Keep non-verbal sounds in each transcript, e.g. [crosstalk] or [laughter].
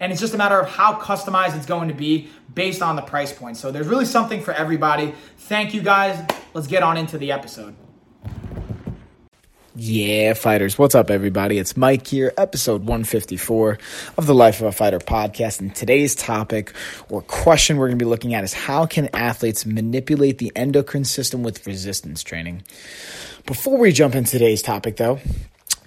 and it's just a matter of how customized it's going to be based on the price point. So there's really something for everybody. Thank you guys. Let's get on into the episode. Yeah, fighters. What's up, everybody? It's Mike here, episode 154 of the Life of a Fighter podcast. And today's topic or question we're going to be looking at is how can athletes manipulate the endocrine system with resistance training? Before we jump into today's topic, though,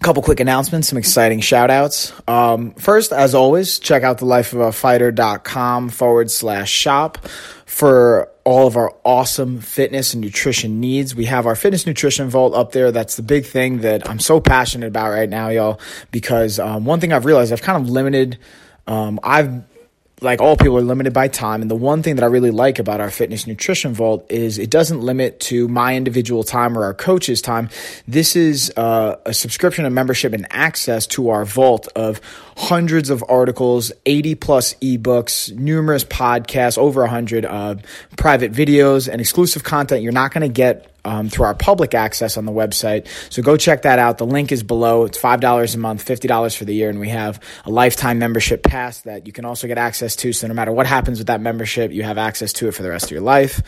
couple quick announcements, some exciting shout outs. Um, first, as always, check out the lifeofafighter.com forward slash shop for all of our awesome fitness and nutrition needs. We have our fitness nutrition vault up there. That's the big thing that I'm so passionate about right now, y'all, because um, one thing I've realized I've kind of limited. Um, I've like all people are limited by time. And the one thing that i really like about our fitness nutrition vault is it doesn't limit to my individual time or our coach's time. This is uh, a subscription and membership and access to our vault of hundreds of articles 80 plus ebooks numerous podcasts over 100 uh, private videos and exclusive content. You're not going to get um, through our public access on the website. So go check that out. The link is below. It's $5 a month, $50 for the year. And we have a lifetime membership pass that you can also get access to. So no matter what happens with that membership, you have access to it for the rest of your life.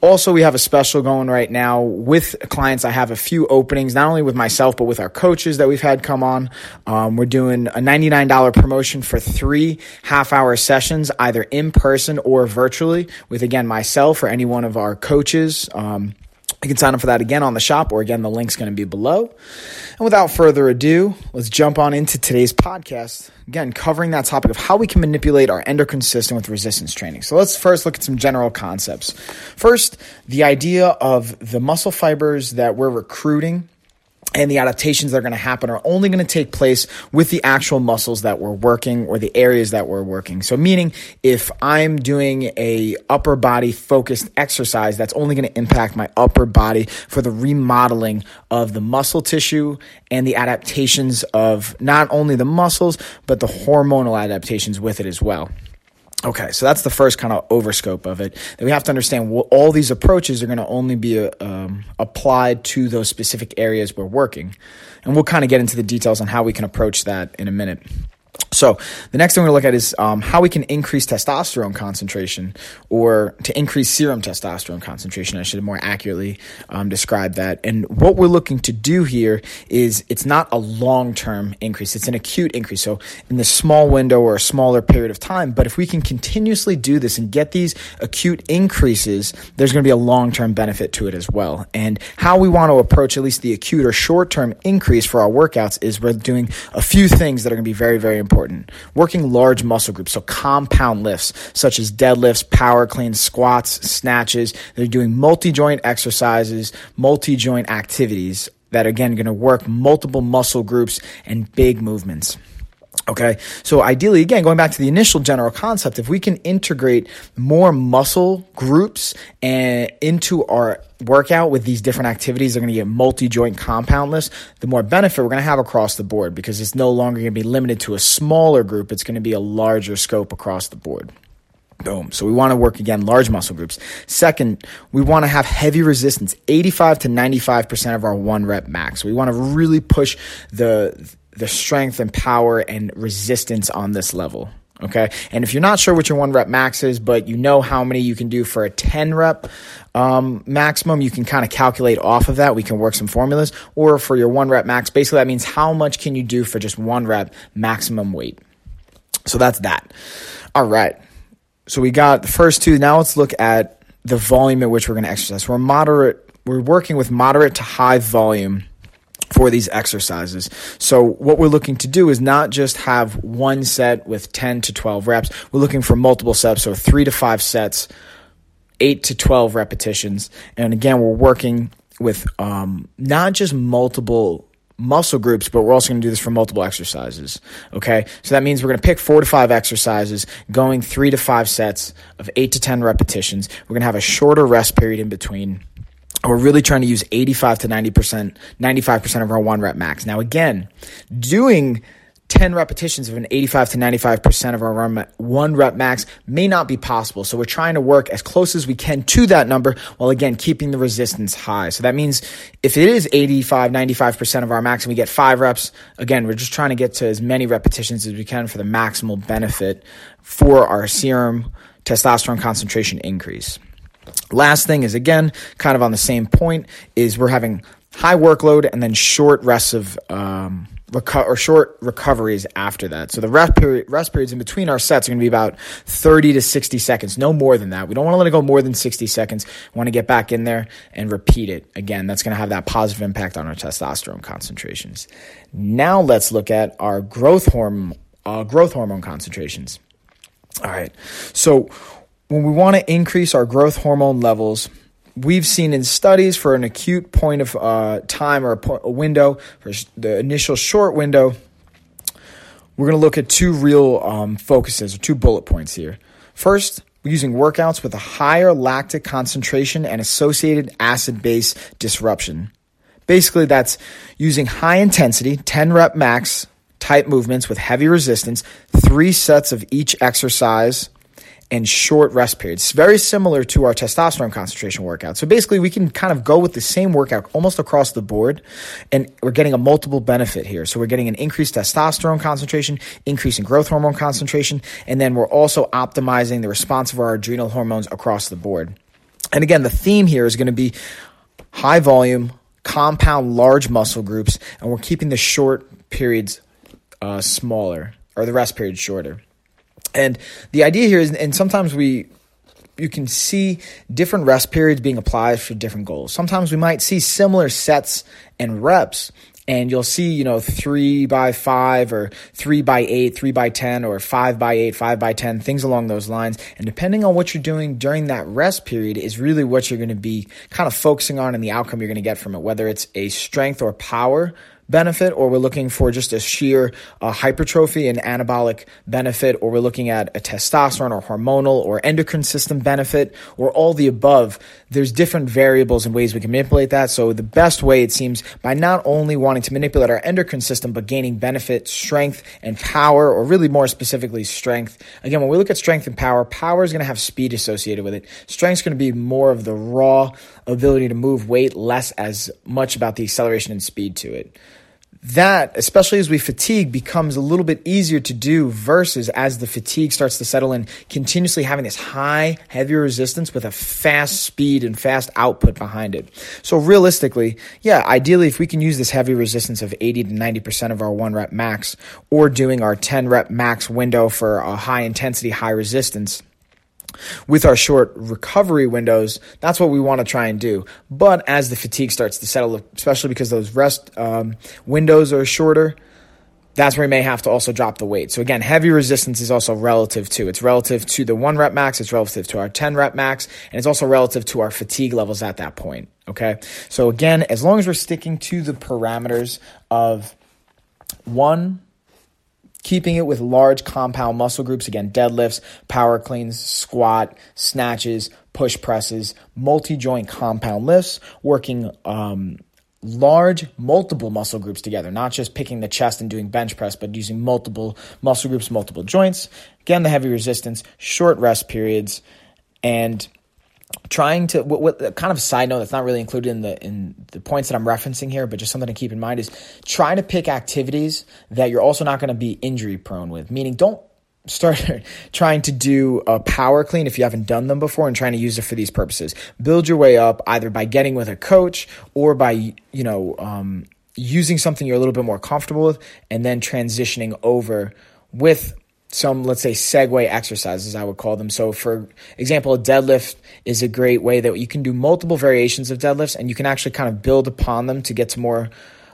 Also, we have a special going right now with clients. I have a few openings, not only with myself, but with our coaches that we've had come on. Um, we're doing a $99 promotion for three half hour sessions, either in person or virtually with, again, myself or any one of our coaches. Um, you can sign up for that again on the shop, or again, the link's going to be below. And without further ado, let's jump on into today's podcast. Again, covering that topic of how we can manipulate our endocrine system with resistance training. So let's first look at some general concepts. First, the idea of the muscle fibers that we're recruiting and the adaptations that are going to happen are only going to take place with the actual muscles that we're working or the areas that we're working. So meaning if I'm doing a upper body focused exercise, that's only going to impact my upper body for the remodeling of the muscle tissue and the adaptations of not only the muscles, but the hormonal adaptations with it as well. Okay, so that's the first kind of overscope of it. That we have to understand all these approaches are going to only be uh, um, applied to those specific areas we're working, and we'll kind of get into the details on how we can approach that in a minute. So the next thing we're going to look at is um, how we can increase testosterone concentration, or to increase serum testosterone concentration. I should more accurately um, describe that. And what we're looking to do here is it's not a long term increase; it's an acute increase. So in the small window or a smaller period of time. But if we can continuously do this and get these acute increases, there's going to be a long term benefit to it as well. And how we want to approach at least the acute or short term increase for our workouts is we're doing a few things that are going to be very, very important important. Working large muscle groups, so compound lifts, such as deadlifts, power cleans, squats, snatches. They're doing multi joint exercises, multi joint activities that are again going to work multiple muscle groups and big movements. Okay. So ideally, again, going back to the initial general concept, if we can integrate more muscle groups and into our workout with these different activities, they're going to get multi-joint compound lifts, the more benefit we're going to have across the board because it's no longer going to be limited to a smaller group. It's going to be a larger scope across the board. Boom. So we want to work again large muscle groups. Second, we want to have heavy resistance, 85 to 95% of our one rep max. We want to really push the the strength and power and resistance on this level. Okay. And if you're not sure what your one rep max is, but you know how many you can do for a 10 rep um, maximum, you can kind of calculate off of that. We can work some formulas. Or for your one rep max, basically that means how much can you do for just one rep maximum weight. So that's that. All right. So we got the first two. Now let's look at the volume at which we're going to exercise. We're moderate. We're working with moderate to high volume for these exercises. So what we're looking to do is not just have one set with 10 to 12 reps. We're looking for multiple sets, so 3 to 5 sets 8 to 12 repetitions. And again, we're working with um, not just multiple muscle groups, but we're also going to do this for multiple exercises. Okay. So that means we're going to pick four to five exercises, going three to five sets of eight to 10 repetitions. We're going to have a shorter rest period in between. We're really trying to use 85 to 90%, 95% of our one rep max. Now, again, doing 10 repetitions of an 85 to 95% of our one rep max may not be possible. So we're trying to work as close as we can to that number while again keeping the resistance high. So that means if it is 85, 95% of our max and we get five reps, again, we're just trying to get to as many repetitions as we can for the maximal benefit for our serum testosterone concentration increase. Last thing is again, kind of on the same point, is we're having high workload and then short rests of, um, reco- or short recoveries after that. So the rest, period, rest periods in between our sets are going to be about 30 to 60 seconds, no more than that. We don't want to let it go more than 60 seconds. We want to get back in there and repeat it. Again, that's going to have that positive impact on our testosterone concentrations. Now let's look at our growth hormone, uh, growth hormone concentrations. All right. So when we want to increase our growth hormone levels, we've seen in studies for an acute point of uh, time or a, po- a, window, for the initial short window, we're going to look at two real um, focuses or two bullet points here. First, we're using workouts with a higher lactic concentration and associated acid base disruption. Basically, that's using high intensity, 10 rep max type movements with heavy resistance, three sets of each exercise and short rest periods. It's very similar to our testosterone concentration workout. So basically, we can kind of go with the same workout almost across the board, and we're getting a multiple benefit here. So we're getting an increased testosterone concentration, increasing growth hormone concentration, and then we're also optimizing the response of our adrenal hormones across the board. And again, the theme here is going to be high volume, compound, large muscle groups, and we're keeping the short periods uh, smaller or the rest periods shorter. And the idea here is, and sometimes we, you can see different rest periods being applied for different goals. Sometimes we might see similar sets and reps, and you'll see, you know, three by five or three by eight, three by 10, or five by eight, five by 10, things along those lines. And depending on what you're doing during that rest period is really what you're going to be kind of focusing on and the outcome you're going to get from it, whether it's a strength or power benefit, or we're looking for just a sheer uh, hypertrophy and anabolic benefit, or we're looking at a testosterone or hormonal or endocrine system benefit, or all the above. There's different variables and ways we can manipulate that. So the best way, it seems, by not only wanting to manipulate our endocrine system, but gaining benefit, strength, and power, or really more specifically, strength. Again, when we look at strength and power, power is going to have speed associated with it. Strength is going to be more of the raw ability to move weight, less as much about the acceleration and speed to it that, especially as we fatigue, becomes a little bit easier to do versus as the fatigue starts to settle in, continuously having this high, heavy resistance with a fast speed and fast output behind it. So realistically, yeah, ideally, if we can use this heavy resistance of 80 to 90% of our one rep max or doing our 10 rep max window for a high intensity, high resistance, with our short recovery windows, that's what we want to try and do. But as the fatigue starts to settle, especially because those rest um, windows are shorter, that's where we may have to also drop the weight. So again, heavy resistance is also relative to. It's relative to the one rep max, it's relative to our 10 rep max, and it's also relative to our fatigue levels at that point. Okay. So again, as long as we're sticking to the parameters of one keeping it with large compound muscle groups again deadlifts power cleans squat snatches push presses multi-joint compound lifts working um, large multiple muscle groups together not just picking the chest and doing bench press but using multiple muscle groups multiple joints. Again the heavy resistance short rest periods and trying to what, what kind of side note that's not really included in the in the points that I'm referencing here, but just something to keep in mind is trying to pick activities that you're also not going to be injury prone with. Meaning, don't start [laughs] trying to do a power clean if you haven't done them before and trying to use it for these purposes. Build your way up either by getting with a coach or by you know um, using something you're a little bit more comfortable with, and then transitioning over with some, let's say, segue exercises, I would call them. So, for example, a deadlift is a great way that you can do multiple variations of deadlifts and you can actually kind of build upon them to get to more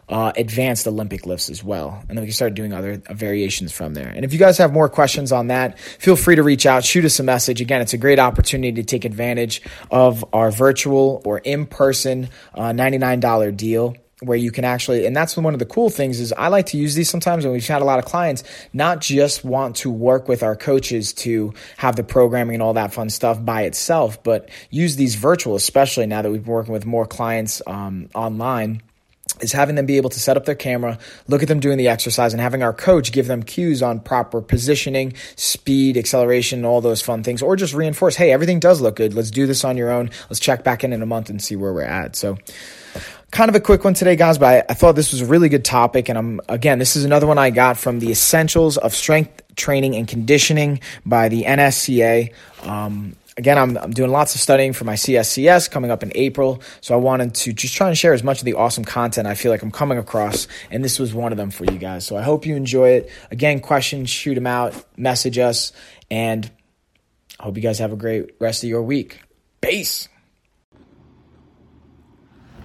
uh, advanced Olympic lifts as well. And then we can start doing other variations from there. And if you guys have more questions on that, feel free to reach out, shoot us a message. Again, it's a great opportunity to take advantage of our virtual or in person uh, $99 deal where you can actually and that's one of the cool things is i like to use these sometimes and we've had a lot of clients not just want to work with our coaches to have the programming and all that fun stuff by itself but use these virtual especially now that we've been working with more clients um, online is having them be able to set up their camera, look at them doing the exercise, and having our coach give them cues on proper positioning, speed, acceleration, all those fun things, or just reinforce, hey, everything does look good. Let's do this on your own. Let's check back in in a month and see where we're at. So, kind of a quick one today, guys, but I, I thought this was a really good topic. And I'm, again, this is another one I got from the Essentials of Strength Training and Conditioning by the NSCA. Um, again, I'm, I'm doing lots of studying for my CSCS coming up in April. So I wanted to just try and share as much of the awesome content I feel like I'm coming across. And this was one of them for you guys. So I hope you enjoy it. Again, questions, shoot them out, message us. And I hope you guys have a great rest of your week. Peace.